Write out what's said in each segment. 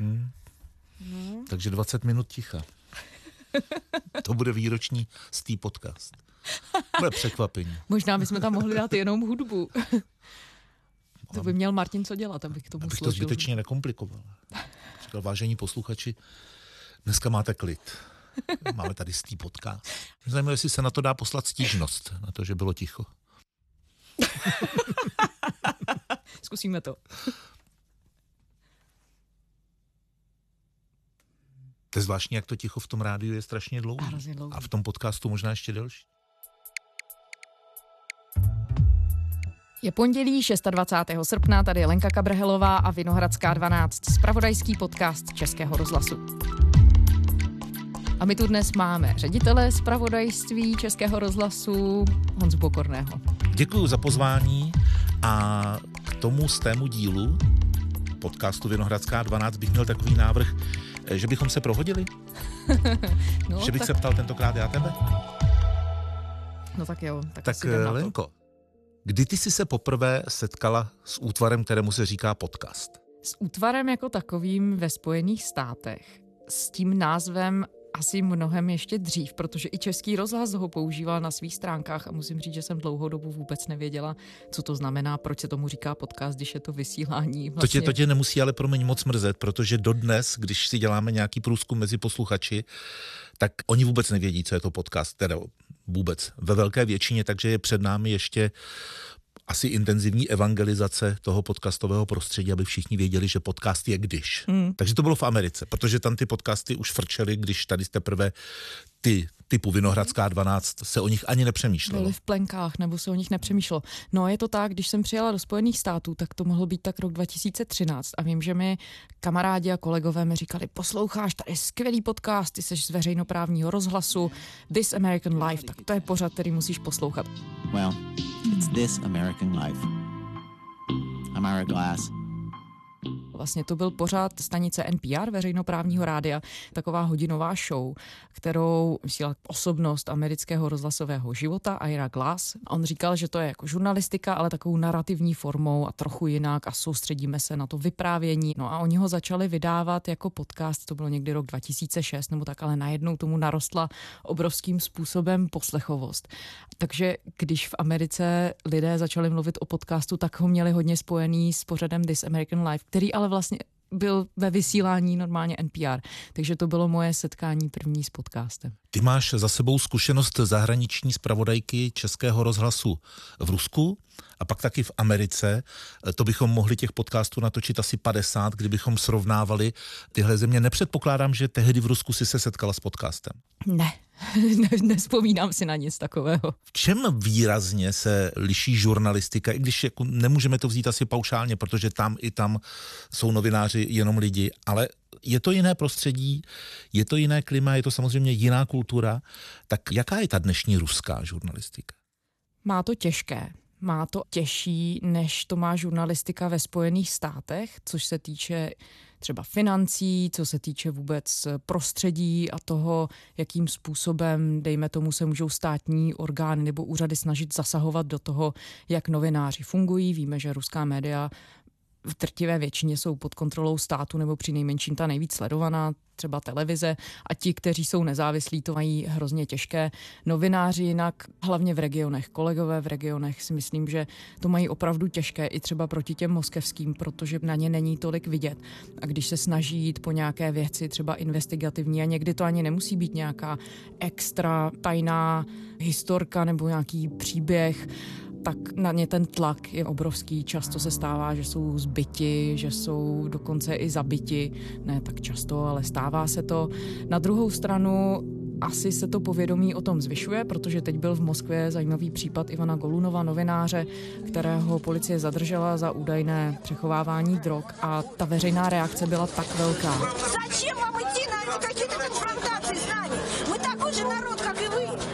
Hmm. No. Takže 20 minut ticha. To bude výroční z podcast. Bude překvapení. Možná bychom tam mohli dát jenom hudbu. To by měl Martin co dělat, abych k tomu Abych složil. to zbytečně nekomplikoval. Říkal, vážení posluchači, dneska máte klid. Máme tady stý podcast. Zajímavé, jestli se na to dá poslat stížnost, na to, že bylo ticho. Zkusíme to. To je zvláštní, jak to ticho v tom rádiu je strašně dlouhé. Dlouhý. A v tom podcastu možná ještě delší. Je pondělí 26. srpna, tady je Lenka Kabrhelová a Vinohradská 12, spravodajský podcast Českého rozhlasu. A my tu dnes máme ředitele spravodajství Českého rozhlasu Honzu Pokorného. Děkuji za pozvání a k tomu z tému dílu podcastu Vinohradská 12 bych měl takový návrh, že bychom se prohodili? No, že bych tak, se ptal tentokrát já tebe? no tak jo, tak, Tak to. Lenko, kdy ty jsi se poprvé setkala s útvarem, kterému se říká podcast? S útvarem jako takovým ve Spojených státech, s tím názvem asi mnohem ještě dřív, protože i Český rozhlas ho používal na svých stránkách a musím říct, že jsem dlouhou dobu vůbec nevěděla, co to znamená, proč se tomu říká podcast, když je to vysílání. To, tě, Vlastně. to tě nemusí ale promiň moc mrzet, protože dodnes, když si děláme nějaký průzkum mezi posluchači, tak oni vůbec nevědí, co je to podcast, teda vůbec ve velké většině, takže je před námi ještě asi intenzivní evangelizace toho podcastového prostředí, aby všichni věděli, že podcast je když. Hmm. Takže to bylo v Americe, protože tam ty podcasty už frčely, když tady teprve ty typu Vinohradská 12 se o nich ani nepřemýšlelo. byli v plenkách, nebo se o nich nepřemýšlelo. No je to tak, když jsem přijela do Spojených států, tak to mohlo být tak rok 2013 a vím, že mi kamarádi a kolegové mi říkali, posloucháš, tady je skvělý podcast, ty jsi z veřejnoprávního rozhlasu, This American Life, tak to je pořad, který musíš poslouchat. Well, it's this American life. I'm Ira Glass. Vlastně to byl pořád stanice NPR, veřejnoprávního rádia, taková hodinová show, kterou vysílala osobnost amerického rozhlasového života, Ira Glass. On říkal, že to je jako žurnalistika, ale takovou narrativní formou a trochu jinak a soustředíme se na to vyprávění. No a oni ho začali vydávat jako podcast, to bylo někdy rok 2006 nebo tak, ale najednou tomu narostla obrovským způsobem poslechovost. Takže když v Americe lidé začali mluvit o podcastu, tak ho měli hodně spojený s pořadem This American Life, který ale vlastně byl ve vysílání normálně NPR. Takže to bylo moje setkání první s podcastem. Ty máš za sebou zkušenost zahraniční zpravodajky Českého rozhlasu v Rusku a pak taky v Americe. To bychom mohli těch podcastů natočit asi 50, kdybychom srovnávali tyhle země. Nepředpokládám, že tehdy v Rusku si se setkala s podcastem. Ne, ne nespomínám si na nic takového. V čem výrazně se liší žurnalistika, i když jako nemůžeme to vzít asi paušálně, protože tam i tam jsou novináři jenom lidi, ale je to jiné prostředí, je to jiné klima, je to samozřejmě jiná kultura. Tak jaká je ta dnešní ruská žurnalistika? Má to těžké. Má to těžší, než to má žurnalistika ve Spojených státech, což se týče třeba financí, co se týče vůbec prostředí a toho, jakým způsobem, dejme tomu, se můžou státní orgány nebo úřady snažit zasahovat do toho, jak novináři fungují. Víme, že ruská média v drtivé většině jsou pod kontrolou státu nebo při nejmenším ta nejvíc sledovaná, třeba televize a ti, kteří jsou nezávislí, to mají hrozně těžké. Novináři jinak, hlavně v regionech, kolegové v regionech si myslím, že to mají opravdu těžké i třeba proti těm moskevským, protože na ně není tolik vidět. A když se snaží jít po nějaké věci, třeba investigativní, a někdy to ani nemusí být nějaká extra tajná historka nebo nějaký příběh, tak na ně ten tlak je obrovský. Často se stává, že jsou zbyti, že jsou dokonce i zabiti. Ne tak často, ale stává se to. Na druhou stranu asi se to povědomí o tom zvyšuje, protože teď byl v Moskvě zajímavý případ Ivana Golunova, novináře, kterého policie zadržela za údajné přechovávání drog a ta veřejná reakce byla tak velká. Зачем вам идти на какие-то конфронтации с нами? Мы такой же народ, как и вы.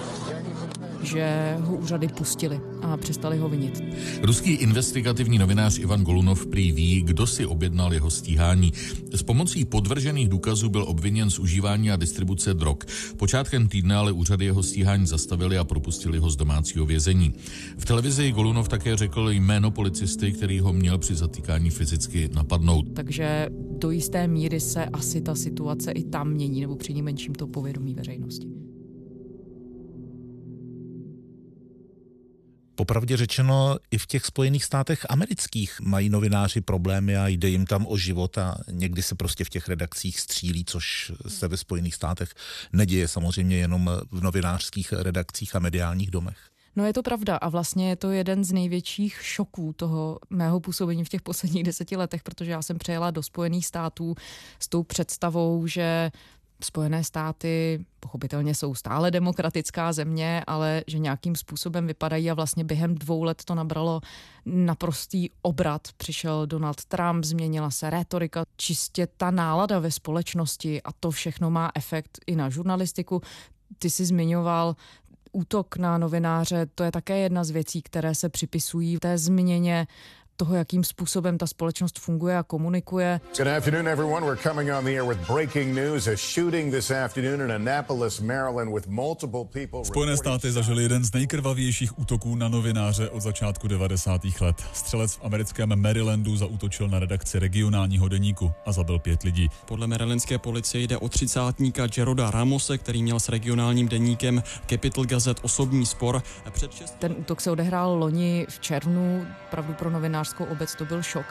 že ho úřady pustili a přestali ho vinit. Ruský investigativní novinář Ivan Golunov prý ví, kdo si objednal jeho stíhání. S pomocí podvržených důkazů byl obviněn z užívání a distribuce drog. Počátkem týdne ale úřady jeho stíhání zastavili a propustili ho z domácího vězení. V televizi Golunov také řekl jméno policisty, který ho měl při zatýkání fyzicky napadnout. Takže do jisté míry se asi ta situace i tam mění, nebo při nejmenším to povědomí veřejnosti. Popravdě řečeno, i v těch Spojených státech amerických mají novináři problémy a jde jim tam o život a někdy se prostě v těch redakcích střílí, což se ve Spojených státech neděje samozřejmě jenom v novinářských redakcích a mediálních domech. No je to pravda a vlastně je to jeden z největších šoků toho mého působení v těch posledních deseti letech, protože já jsem přejela do Spojených států s tou představou, že Spojené státy pochopitelně jsou stále demokratická země, ale že nějakým způsobem vypadají a vlastně během dvou let to nabralo naprostý obrat. Přišel Donald Trump, změnila se rétorika, čistě ta nálada ve společnosti a to všechno má efekt i na žurnalistiku. Ty jsi zmiňoval útok na novináře, to je také jedna z věcí, které se připisují té změně toho, jakým způsobem ta společnost funguje a komunikuje. Good afternoon, everyone. We're coming on the air with breaking news. A shooting this afternoon in Annapolis, Maryland, with multiple people. Spojené státy zažili jeden z nejkrvavějších útoků na novináře od začátku 90. let. Střelec v americkém Marylandu zautočil na redakci regionálního deníku a zabil pět lidí. Podle marylandské policie jde o třicátníka Jeroda Ramose, který měl s regionálním deníkem Capital Gazette osobní spor. Před šest... Ten útok se odehrál loni v červnu, pravdu pro novináře novinářskou obec to byl šok.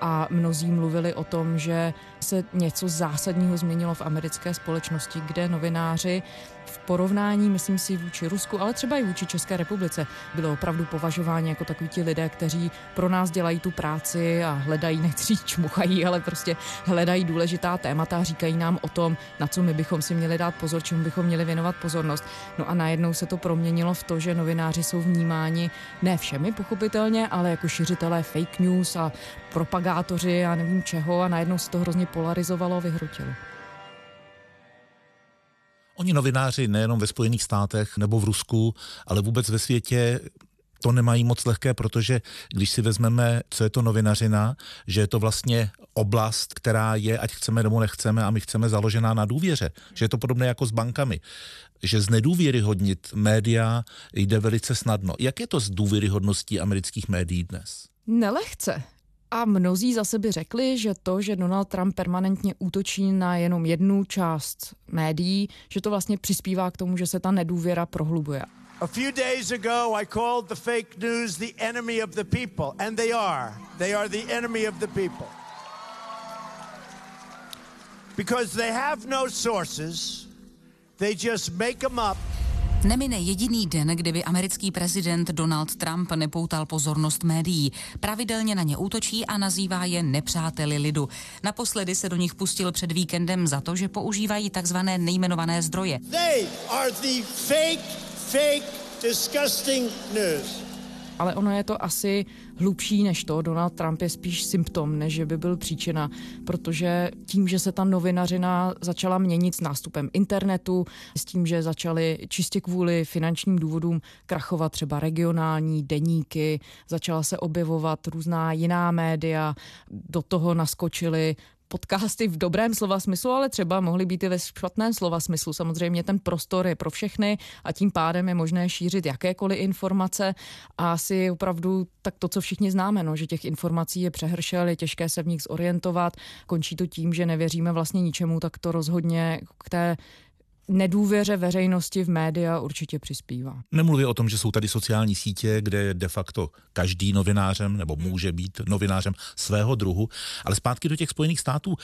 A mnozí mluvili o tom, že se něco zásadního změnilo v americké společnosti, kde novináři v porovnání, myslím si, vůči Rusku, ale třeba i vůči České republice, bylo opravdu považováni jako takový ti lidé, kteří pro nás dělají tu práci a hledají, nechci čmuchají, ale prostě hledají důležitá témata a říkají nám o tom, na co my bychom si měli dát pozor, čemu bychom měli věnovat pozornost. No a najednou se to proměnilo v to, že novináři jsou vnímáni ne všemi pochopitelně, ale jako šiřitelé fake news a propagátoři a nevím čeho a najednou se to hrozně polarizovalo a vyhrotilo. Oni novináři nejenom ve Spojených státech nebo v Rusku, ale vůbec ve světě to nemají moc lehké, protože když si vezmeme, co je to novinařina, že je to vlastně oblast, která je, ať chceme nebo nechceme, a my chceme založená na důvěře. Že je to podobné jako s bankami. Že z hodnit média jde velice snadno. Jak je to s důvěryhodností amerických médií dnes? Nelehce. A mnozí zase by řekli, že to, že Donald Trump permanentně útočí na jenom jednu část médií, že to vlastně přispívá k tomu, že se ta nedůvěra prohlubuje. A few days ago I called the fake news the enemy of the people and they are. They are the enemy of the people. Because they have no sources. They just make them up Nemine jediný den, kdyby americký prezident Donald Trump nepoutal pozornost médií. Pravidelně na ně útočí a nazývá je nepřáteli lidu. Naposledy se do nich pustil před víkendem za to, že používají takzvané nejmenované zdroje. They are the fake, fake, disgusting news ale ono je to asi hlubší než to. Donald Trump je spíš symptom, než že by byl příčina, protože tím, že se ta novinařina začala měnit s nástupem internetu, s tím, že začaly čistě kvůli finančním důvodům krachovat třeba regionální deníky, začala se objevovat různá jiná média, do toho naskočily podcasty v dobrém slova smyslu, ale třeba mohly být i ve špatném slova smyslu. Samozřejmě ten prostor je pro všechny a tím pádem je možné šířit jakékoliv informace a asi opravdu tak to, co všichni známe, no, že těch informací je přehršel, je těžké se v nich zorientovat, končí to tím, že nevěříme vlastně ničemu, tak to rozhodně k té nedůvěře veřejnosti v média určitě přispívá. Nemluví o tom, že jsou tady sociální sítě, kde je de facto každý novinářem nebo může být novinářem svého druhu, ale zpátky do těch Spojených států.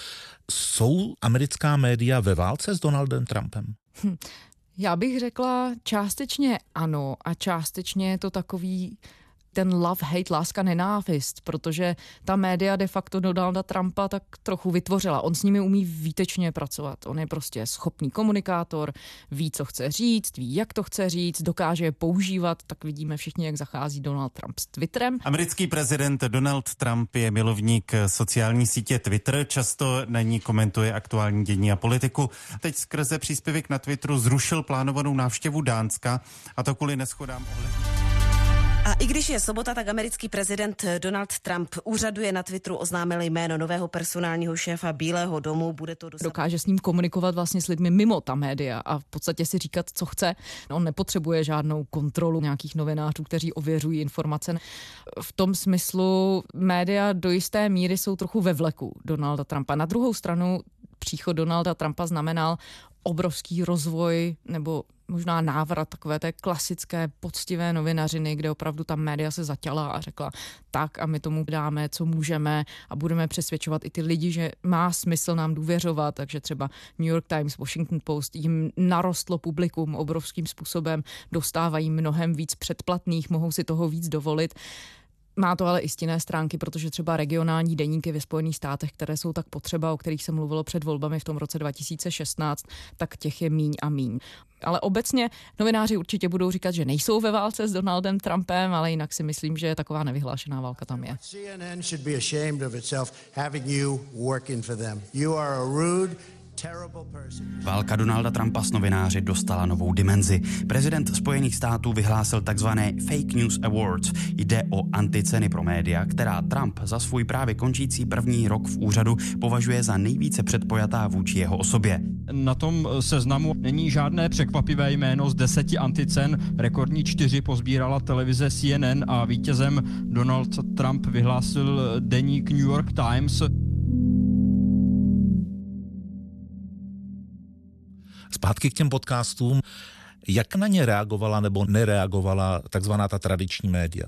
Jsou americká média ve válce s Donaldem Trumpem? Hm. Já bych řekla částečně ano a částečně je to takový ten love-hate, láska, nenávist, protože ta média de facto Donalda Trumpa tak trochu vytvořila. On s nimi umí výtečně pracovat. On je prostě schopný komunikátor, ví, co chce říct, ví, jak to chce říct, dokáže je používat, tak vidíme všichni, jak zachází Donald Trump s Twitterem. Americký prezident Donald Trump je milovník sociální sítě Twitter, často na ní komentuje aktuální dění a politiku. Teď skrze příspěvek na Twitteru zrušil plánovanou návštěvu Dánska a to kvůli neschodám ohledně. A i když je sobota, tak americký prezident Donald Trump úřaduje na Twitteru oznámil jméno nového personálního šéfa Bílého domu. Bude to dosad... Dokáže s ním komunikovat vlastně s lidmi mimo ta média a v podstatě si říkat, co chce. On nepotřebuje žádnou kontrolu nějakých novinářů, kteří ověřují informace. V tom smyslu média do jisté míry jsou trochu ve vleku Donalda Trumpa. Na druhou stranu příchod Donalda Trumpa znamenal obrovský rozvoj nebo možná návrat takové té klasické poctivé novinařiny, kde opravdu ta média se zatěla a řekla tak a my tomu dáme, co můžeme a budeme přesvědčovat i ty lidi, že má smysl nám důvěřovat, takže třeba New York Times, Washington Post jim narostlo publikum obrovským způsobem, dostávají mnohem víc předplatných, mohou si toho víc dovolit. Má to ale i stinné stránky, protože třeba regionální deníky ve Spojených státech, které jsou tak potřeba, o kterých se mluvilo před volbami v tom roce 2016, tak těch je míň a míň. Ale obecně novináři určitě budou říkat, že nejsou ve válce s Donaldem Trumpem, ale jinak si myslím, že taková nevyhlášená válka tam je. CNN should be ashamed of itself having you working for them. You are a rude, Válka Donalda Trumpa s novináři dostala novou dimenzi. Prezident Spojených států vyhlásil takzvané Fake News Awards. Jde o anticeny pro média, která Trump za svůj právě končící první rok v úřadu považuje za nejvíce předpojatá vůči jeho osobě. Na tom seznamu není žádné překvapivé jméno z deseti anticen. Rekordní čtyři pozbírala televize CNN a vítězem Donald Trump vyhlásil deník New York Times. Zpátky k těm podcastům. Jak na ně reagovala nebo nereagovala takzvaná ta tradiční média?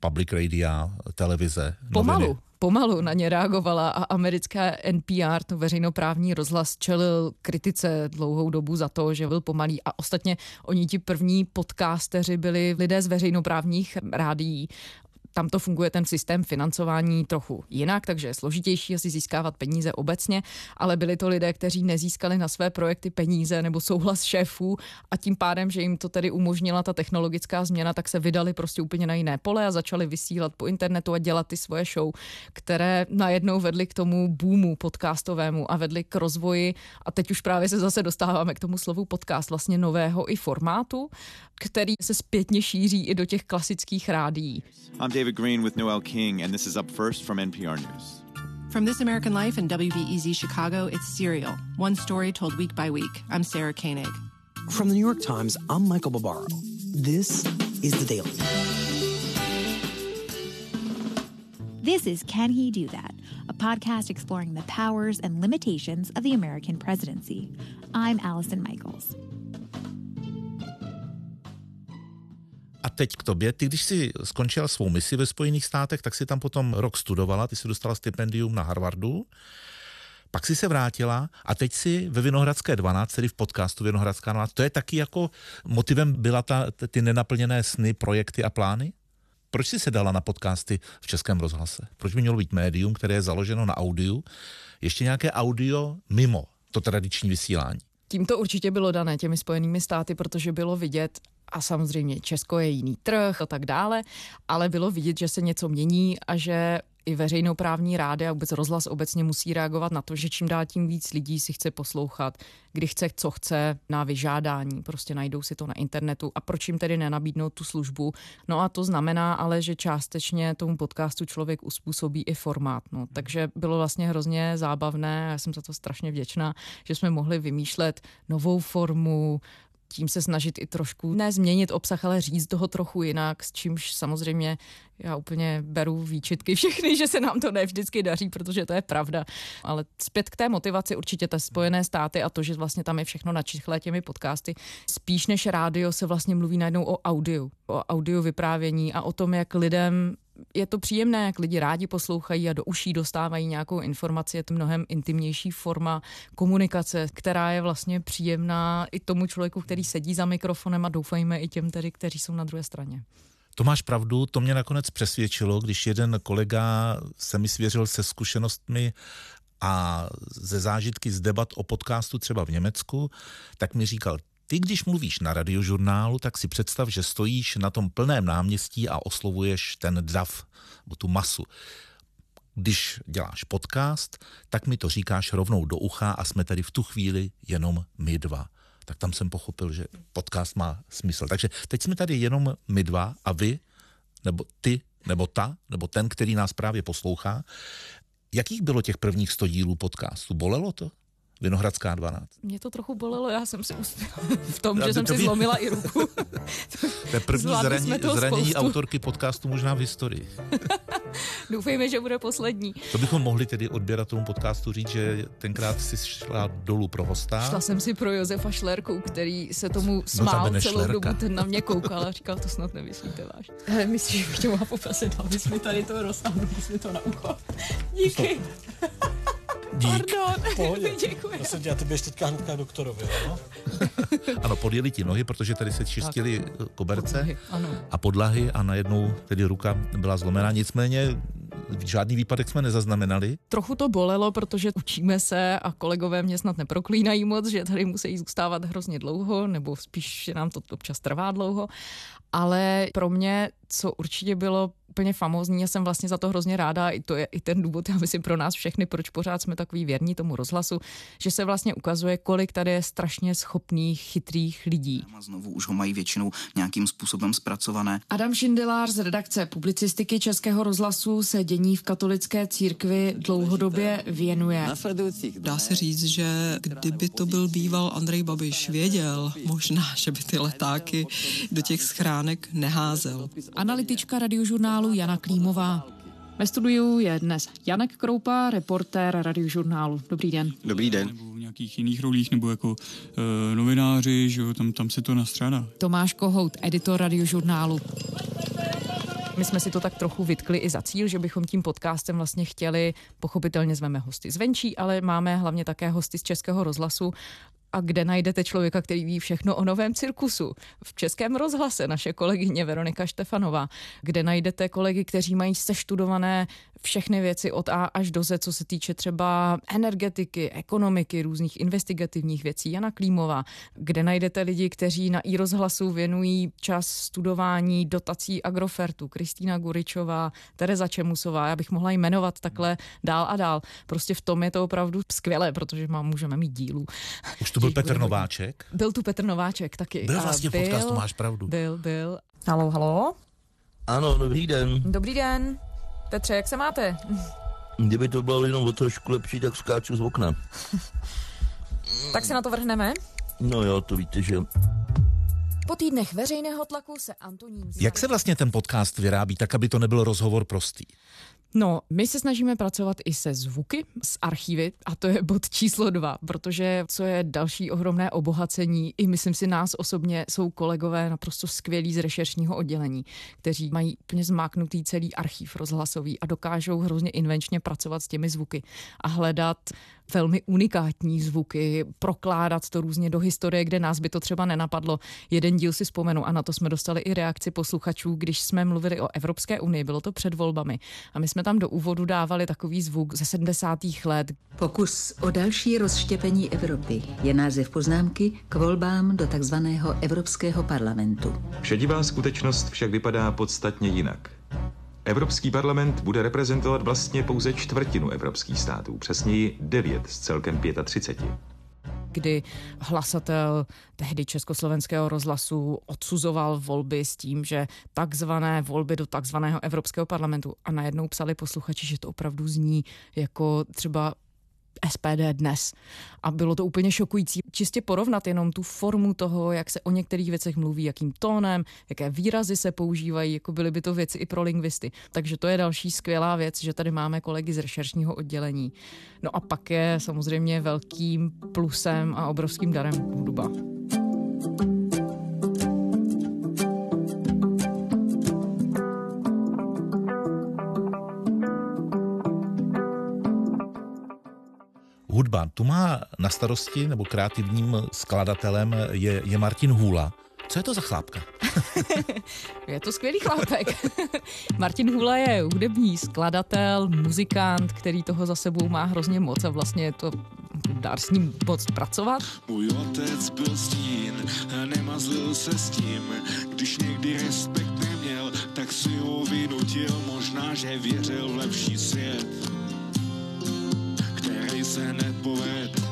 Public radio, televize, Pomalu. noviny? Pomalu na ně reagovala a americká NPR, to veřejnoprávní rozhlas, čelil kritice dlouhou dobu za to, že byl pomalý a ostatně oni ti první podcasteři byli lidé z veřejnoprávních rádií tam to funguje ten systém financování trochu jinak, takže je složitější asi získávat peníze obecně, ale byli to lidé, kteří nezískali na své projekty peníze nebo souhlas šéfů a tím pádem, že jim to tedy umožnila ta technologická změna, tak se vydali prostě úplně na jiné pole a začali vysílat po internetu a dělat ty svoje show, které najednou vedly k tomu boomu podcastovému a vedly k rozvoji a teď už právě se zase dostáváme k tomu slovu podcast, vlastně nového i formátu, který se zpětně šíří i do těch klasických rádií. I'm David Green with Noel King, and this is Up First from NPR News. From This American Life and WBEZ Chicago, it's Serial, one story told week by week. I'm Sarah Koenig. From the New York Times, I'm Michael Barbaro. This is The Daily. This is Can He Do That, a podcast exploring the powers and limitations of the American presidency. I'm Allison Michaels. A teď k tobě. Ty, když jsi skončila svou misi ve Spojených státech, tak si tam potom rok studovala, ty jsi dostala stipendium na Harvardu, pak si se vrátila a teď si ve Vinohradské 12, tedy v podcastu Vinohradská 12, to je taky jako motivem byla ta, ty nenaplněné sny, projekty a plány? Proč jsi se dala na podcasty v Českém rozhlase? Proč by mělo být médium, které je založeno na audiu, ještě nějaké audio mimo to tradiční vysílání? Tím to určitě bylo dané těmi spojenými státy, protože bylo vidět, a samozřejmě Česko je jiný trh a tak dále, ale bylo vidět, že se něco mění a že i veřejnoprávní rády a vůbec rozhlas obecně musí reagovat na to, že čím dál tím víc lidí si chce poslouchat, kdy chce, co chce, na vyžádání. Prostě najdou si to na internetu a proč jim tedy nenabídnout tu službu. No a to znamená ale, že částečně tomu podcastu člověk uspůsobí i formát. No. Takže bylo vlastně hrozně zábavné, já jsem za to strašně vděčná, že jsme mohli vymýšlet novou formu, tím se snažit i trošku ne změnit obsah, ale říct toho trochu jinak, s čímž samozřejmě já úplně beru výčitky všechny, že se nám to ne vždycky daří, protože to je pravda. Ale zpět k té motivaci určitě ty Spojené státy a to, že vlastně tam je všechno načichlé těmi podcasty. Spíš než rádio se vlastně mluví najednou o audio, o audio vyprávění a o tom, jak lidem je to příjemné, jak lidi rádi poslouchají a do uší dostávají nějakou informaci. Je to mnohem intimnější forma komunikace, která je vlastně příjemná i tomu člověku, který sedí za mikrofonem a doufejme i těm tedy, kteří jsou na druhé straně. To máš pravdu, to mě nakonec přesvědčilo, když jeden kolega se mi svěřil se zkušenostmi a ze zážitky z debat o podcastu třeba v Německu, tak mi říkal, ty, když mluvíš na radiožurnálu, tak si představ, že stojíš na tom plném náměstí a oslovuješ ten dav, tu masu. Když děláš podcast, tak mi to říkáš rovnou do ucha a jsme tady v tu chvíli jenom my dva. Tak tam jsem pochopil, že podcast má smysl. Takže teď jsme tady jenom my dva a vy, nebo ty, nebo ta, nebo ten, který nás právě poslouchá. Jakých bylo těch prvních 100 dílů podcastu? Bolelo to? Vinohradská 12. Mě to trochu bolelo, já jsem si uspěla v tom, že jsem si zlomila i ruku. to je první zraní, zranění autorky podcastu možná v historii. Doufejme, že bude poslední. To bychom mohli tedy tomu podcastu říct, že tenkrát si šla dolů pro hosta. Šla jsem si pro Josefa Šlerku, který se tomu no, smál no, celou šlerka. dobu, ten na mě koukal a říkal, to snad nemyslíte váš. Hele, myslíš, že bych tě mohla poprosit, abys mi tady to roztáhnul, mi to na ucho. Díky. Dík. Pardon. Děkuji. Já jsem tě, ty běž teďka hnedka doktorovi, no? ano, podjeli ti nohy, protože tady se čistili tak. koberce podlahy, ano. a podlahy a najednou tedy ruka byla zlomená. Nicméně žádný výpadek jsme nezaznamenali. Trochu to bolelo, protože učíme se a kolegové mě snad neproklínají moc, že tady musí zůstávat hrozně dlouho, nebo spíš, že nám to občas trvá dlouho. Ale pro mě, co určitě bylo úplně famózní. Já jsem vlastně za to hrozně ráda. I to je i ten důvod, já myslím, pro nás všechny, proč pořád jsme takový věrní tomu rozhlasu, že se vlastně ukazuje, kolik tady je strašně schopných, chytrých lidí. A znovu už ho mají většinou nějakým způsobem zpracované. Adam Šindelár z redakce publicistiky Českého rozhlasu se dění v katolické církvi dlouhodobě věnuje. Dá se říct, že kdyby to byl býval Andrej Babiš věděl, možná, že by ty letáky do těch schránek neházel. Analytička radiožurnálu radiožurnálu Jana Klímová. Ve studiu je dnes Janek Kroupa, reportér radiožurnálu. Dobrý den. Dobrý den. Nebo v nějakých jiných rolích, nebo jako e, novináři, že jo, tam, tam se to nastřádá. Tomáš Kohout, editor radiožurnálu. My jsme si to tak trochu vytkli i za cíl, že bychom tím podcastem vlastně chtěli, pochopitelně zveme hosty zvenčí, ale máme hlavně také hosty z Českého rozhlasu a kde najdete člověka, který ví všechno o novém cirkusu. V Českém rozhlase naše kolegyně Veronika Štefanová, kde najdete kolegy, kteří mají seštudované všechny věci od A až do Z, co se týče třeba energetiky, ekonomiky, různých investigativních věcí. Jana Klímová, kde najdete lidi, kteří na i rozhlasu věnují čas studování dotací Agrofertu. Kristýna Guričová, Tereza Čemusová, já bych mohla jmenovat takhle dál a dál. Prostě v tom je to opravdu skvělé, protože má, můžeme mít dílů. Už tu byl Petr Nováček? Byl tu Petr Nováček taky. Byl vlastně v podcastu, máš pravdu. Byl, byl. Halo, halo. Ano, dobrý den. Dobrý den. Petře, jak se máte? Kdyby to bylo jenom o trošku lepší, tak skáču z okna. tak se na to vrhneme? No jo, to víte, že... Po týdnech veřejného tlaku se Antonín... Jak se vlastně ten podcast vyrábí, tak aby to nebyl rozhovor prostý? No, my se snažíme pracovat i se zvuky z archívy a to je bod číslo dva, protože co je další ohromné obohacení, i myslím si nás osobně, jsou kolegové naprosto skvělí z rešeršního oddělení, kteří mají úplně zmáknutý celý archív rozhlasový a dokážou hrozně invenčně pracovat s těmi zvuky a hledat velmi unikátní zvuky, prokládat to různě do historie, kde nás by to třeba nenapadlo. Jeden díl si vzpomenu a na to jsme dostali i reakci posluchačů, když jsme mluvili o Evropské unii, bylo to před volbami a my jsme tam do úvodu dávali takový zvuk ze 70. let. Pokus o další rozštěpení Evropy je název poznámky k volbám do takzvaného Evropského parlamentu. Šedivá skutečnost však vypadá podstatně jinak. Evropský parlament bude reprezentovat vlastně pouze čtvrtinu evropských států, přesněji 9 z celkem 35 kdy hlasatel tehdy Československého rozhlasu odsuzoval volby s tím, že takzvané volby do takzvaného Evropského parlamentu a najednou psali posluchači, že to opravdu zní jako třeba SPD dnes. A bylo to úplně šokující. Čistě porovnat jenom tu formu toho, jak se o některých věcech mluví, jakým tónem, jaké výrazy se používají, jako byly by to věci i pro lingvisty. Takže to je další skvělá věc, že tady máme kolegy z rešeršního oddělení. No a pak je samozřejmě velkým plusem a obrovským darem hudba. Hudba. Tu má na starosti, nebo kreativním skladatelem je, je Martin Hůla, Co je to za chlápka? je to skvělý chlápek. Martin Hula je hudební skladatel, muzikant, který toho za sebou má hrozně moc a vlastně je to dar s ním moc pracovat. Můj otec byl stín a nemazlil se s tím, když někdy respekt neměl, tak si ho vynutil, možná, že věřil v lepší svět, který se nepoved.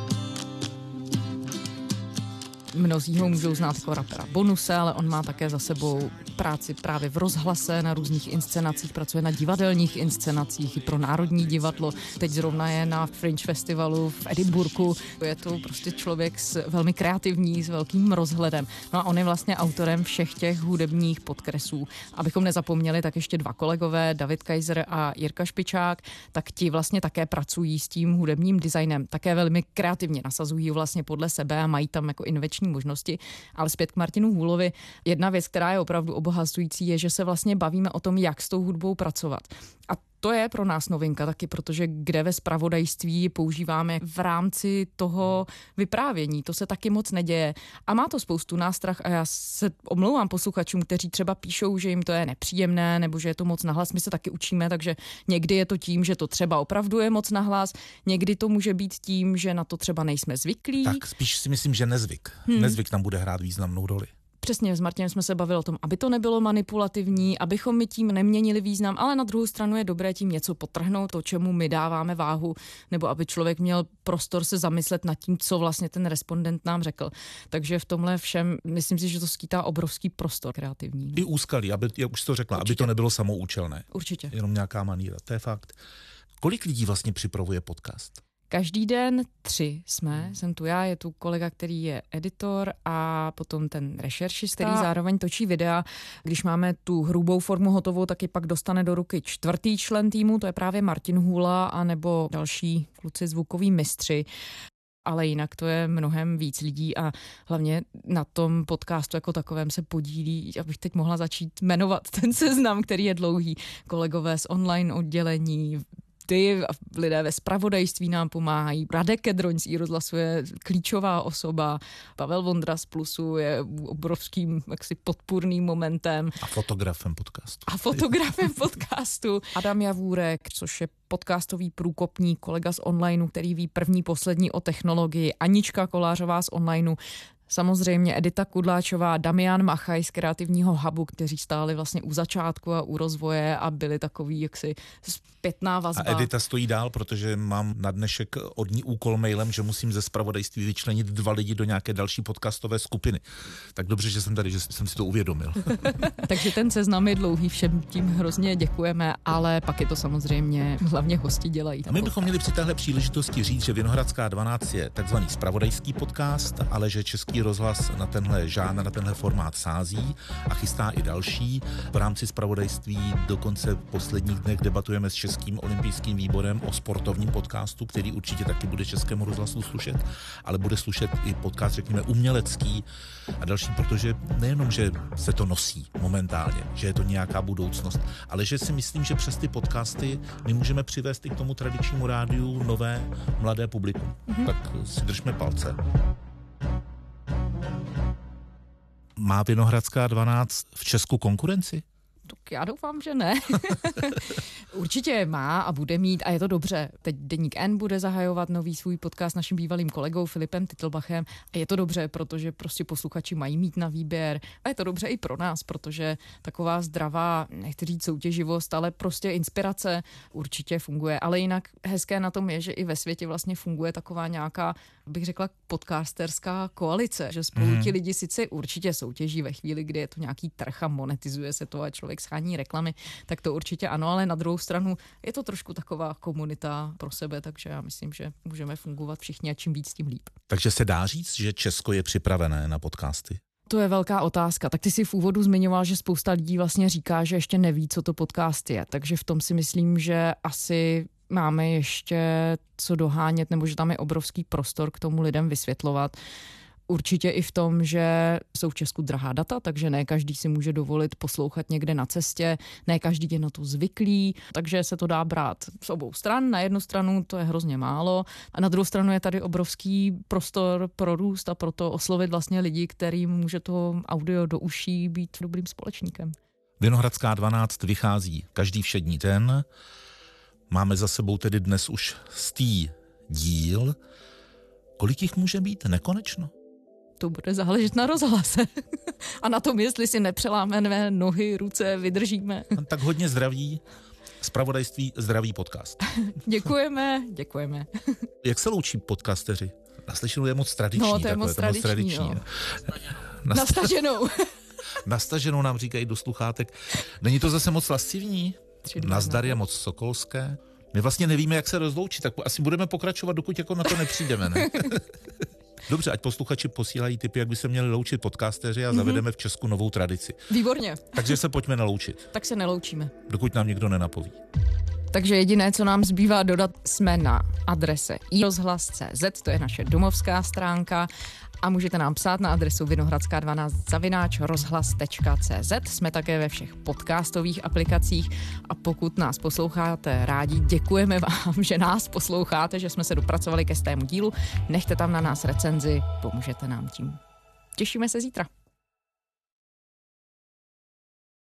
Mnozí ho můžou znát jako rapera Bonuse, ale on má také za sebou práci právě v rozhlase, na různých inscenacích, pracuje na divadelních inscenacích i pro Národní divadlo. Teď zrovna je na Fringe Festivalu v Edinburgu. Je to prostě člověk s velmi kreativní, s velkým rozhledem. No a on je vlastně autorem všech těch hudebních podkresů. Abychom nezapomněli, tak ještě dva kolegové, David Kaiser a Jirka Špičák, tak ti vlastně také pracují s tím hudebním designem. Také velmi kreativně nasazují vlastně podle sebe a mají tam jako inveční možnosti. Ale zpět k Martinu Hůlovi. Jedna věc, která je opravdu obohacující, je, že se vlastně bavíme o tom, jak s tou hudbou pracovat. A to je pro nás novinka taky, protože kde ve spravodajství používáme v rámci toho vyprávění. To se taky moc neděje. A má to spoustu nástrah a já se omlouvám posluchačům, kteří třeba píšou, že jim to je nepříjemné nebo že je to moc nahlas. My se taky učíme, takže někdy je to tím, že to třeba opravdu je moc nahlas, někdy to může být tím, že na to třeba nejsme zvyklí. Tak spíš si myslím, že nezvyk. Hmm. Nezvyk tam bude hrát významnou roli. Přesně, s Martinem jsme se bavili o tom, aby to nebylo manipulativní, abychom mi tím neměnili význam, ale na druhou stranu je dobré tím něco potrhnout, to, čemu my dáváme váhu, nebo aby člověk měl prostor se zamyslet nad tím, co vlastně ten respondent nám řekl. Takže v tomhle všem myslím si, že to skýtá obrovský prostor kreativní. I úskalí, aby, jak už to řekla, Určitě. aby to nebylo samoučelné. Určitě. Jenom nějaká maníra, to je fakt. Kolik lidí vlastně připravuje podcast? Každý den tři jsme, hmm. jsem tu já, je tu kolega, který je editor a potom ten rešeršista, který zároveň točí videa. Když máme tu hrubou formu hotovou, tak ji pak dostane do ruky čtvrtý člen týmu, to je právě Martin Hula a nebo další kluci zvukoví mistři ale jinak to je mnohem víc lidí a hlavně na tom podcastu jako takovém se podílí, abych teď mohla začít jmenovat ten seznam, který je dlouhý, kolegové z online oddělení, ty lidé ve spravodajství nám pomáhají. Radek Kedroň z rozhlasu je klíčová osoba. Pavel Vondra z Plusu je obrovským jaksi podpůrným momentem. A fotografem podcastu. A fotografem podcastu. Adam Javůrek, což je podcastový průkopník, kolega z onlineu, který ví první, poslední o technologii. Anička Kolářová z onlineu Samozřejmě Edita Kudláčová, Damian Machaj z kreativního hubu, kteří stáli vlastně u začátku a u rozvoje a byli takový jaksi zpětná vazba. A Edita stojí dál, protože mám na dnešek od ní úkol mailem, že musím ze spravodajství vyčlenit dva lidi do nějaké další podcastové skupiny. Tak dobře, že jsem tady, že jsem si to uvědomil. Takže ten seznam je dlouhý, všem tím hrozně děkujeme, ale pak je to samozřejmě hlavně hosti dělají. A my bychom měli při téhle příležitosti říct, že Vinohradská 12 je takzvaný spravodajský podcast, ale že český Český rozhlas na tenhle žánr, na tenhle formát sází a chystá i další. V rámci spravodajství dokonce v posledních dnech debatujeme s Českým olympijským výborem o sportovním podcastu, který určitě taky bude Českému rozhlasu slušet, ale bude slušet i podcast, řekněme, umělecký a další, protože nejenom, že se to nosí momentálně, že je to nějaká budoucnost, ale že si myslím, že přes ty podcasty my můžeme přivést i k tomu tradičnímu rádiu nové mladé publikum. Mm-hmm. Tak si držme palce. Má Vinohradská 12 v Česku konkurenci? Já doufám, že ne. Určitě má a bude mít a je to dobře. Teď Deník N bude zahajovat nový svůj podcast s naším bývalým kolegou Filipem Titlbachem a je to dobře, protože prostě posluchači mají mít na výběr a je to dobře i pro nás, protože taková zdravá, nechci říct soutěživost, ale prostě inspirace určitě funguje. Ale jinak hezké na tom je, že i ve světě vlastně funguje taková nějaká, bych řekla, podcasterská koalice, že spolu mm. ti lidi sice určitě soutěží ve chvíli, kdy je to nějaký trh a monetizuje se to a člověk schání reklamy, tak to určitě ano, ale na druhou stranu je to trošku taková komunita pro sebe, takže já myslím, že můžeme fungovat všichni a čím víc, tím líp. Takže se dá říct, že Česko je připravené na podcasty? To je velká otázka. Tak ty si v úvodu zmiňoval, že spousta lidí vlastně říká, že ještě neví, co to podcast je. Takže v tom si myslím, že asi máme ještě co dohánět, nebo že tam je obrovský prostor k tomu lidem vysvětlovat. Určitě i v tom, že jsou v Česku drahá data, takže ne každý si může dovolit poslouchat někde na cestě, ne každý je na to zvyklý, takže se to dá brát z obou stran. Na jednu stranu to je hrozně málo a na druhou stranu je tady obrovský prostor pro růst a proto oslovit vlastně lidi, kterým může to audio do uší být dobrým společníkem. Vinohradská 12 vychází každý všední den. Máme za sebou tedy dnes už stý díl. Kolik jich může být? Nekonečno. To bude záležet na rozhlase a na tom, jestli si nepřelámeneme nohy, ruce, vydržíme. Tak hodně zdraví, spravodajství, zdravý podcast. děkujeme, děkujeme. Jak se loučí podcasteři? Naslyšenou je moc tradiční. No, to je moc tradiční. To moc tradiční. No. Nastaženou. Nastaženou nám říkají do sluchátek. Není to zase moc lascivní? Nazdar je moc sokolské. My vlastně nevíme, jak se rozloučit, tak asi budeme pokračovat, dokud jako na to nepřijdeme. Ne? Dobře, ať posluchači posílají typy, jak by se měli loučit podcasteři a mm-hmm. zavedeme v Česku novou tradici. Výborně. Takže se pojďme naloučit. Tak se neloučíme. Dokud nám někdo nenapoví. Takže jediné, co nám zbývá dodat, jsme na adrese iRozhlas.cz, to je naše domovská stránka a můžete nám psát na adresu vinohradská12 zavináč rozhlas.cz. Jsme také ve všech podcastových aplikacích a pokud nás posloucháte rádi, děkujeme vám, že nás posloucháte, že jsme se dopracovali ke stému dílu. Nechte tam na nás recenzi, pomůžete nám tím. Těšíme se zítra.